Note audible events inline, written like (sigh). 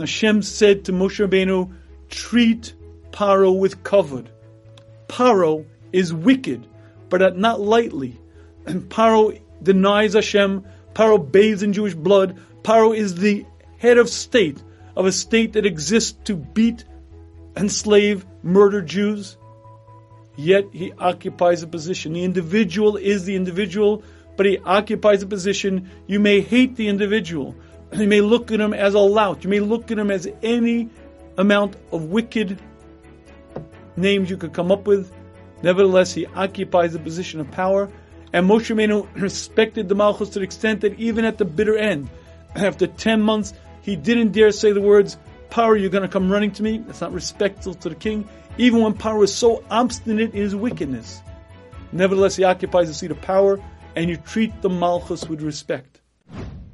Hashem said to Moshe Rabbeinu, treat Paro with kavod. Paro is wicked, but not lightly. And Paro denies Hashem. Paro bathes in Jewish blood. Paro is the head of state, of a state that exists to beat, enslave, murder Jews. Yet he occupies a position. The individual is the individual, but he occupies a position. You may hate the individual. You may look at him as a lout. You may look at him as any amount of wicked names you could come up with. Nevertheless, he occupies a position of power. And Moshe Rabbeinu (clears throat) respected the Malchus to the extent that even at the bitter end, after 10 months, he didn't dare say the words, Paro, you're going to come running to me. That's not respectful to the king. Even when Paro is so obstinate in his wickedness. Nevertheless, he occupies a seat of power, and you treat the Malchus with respect.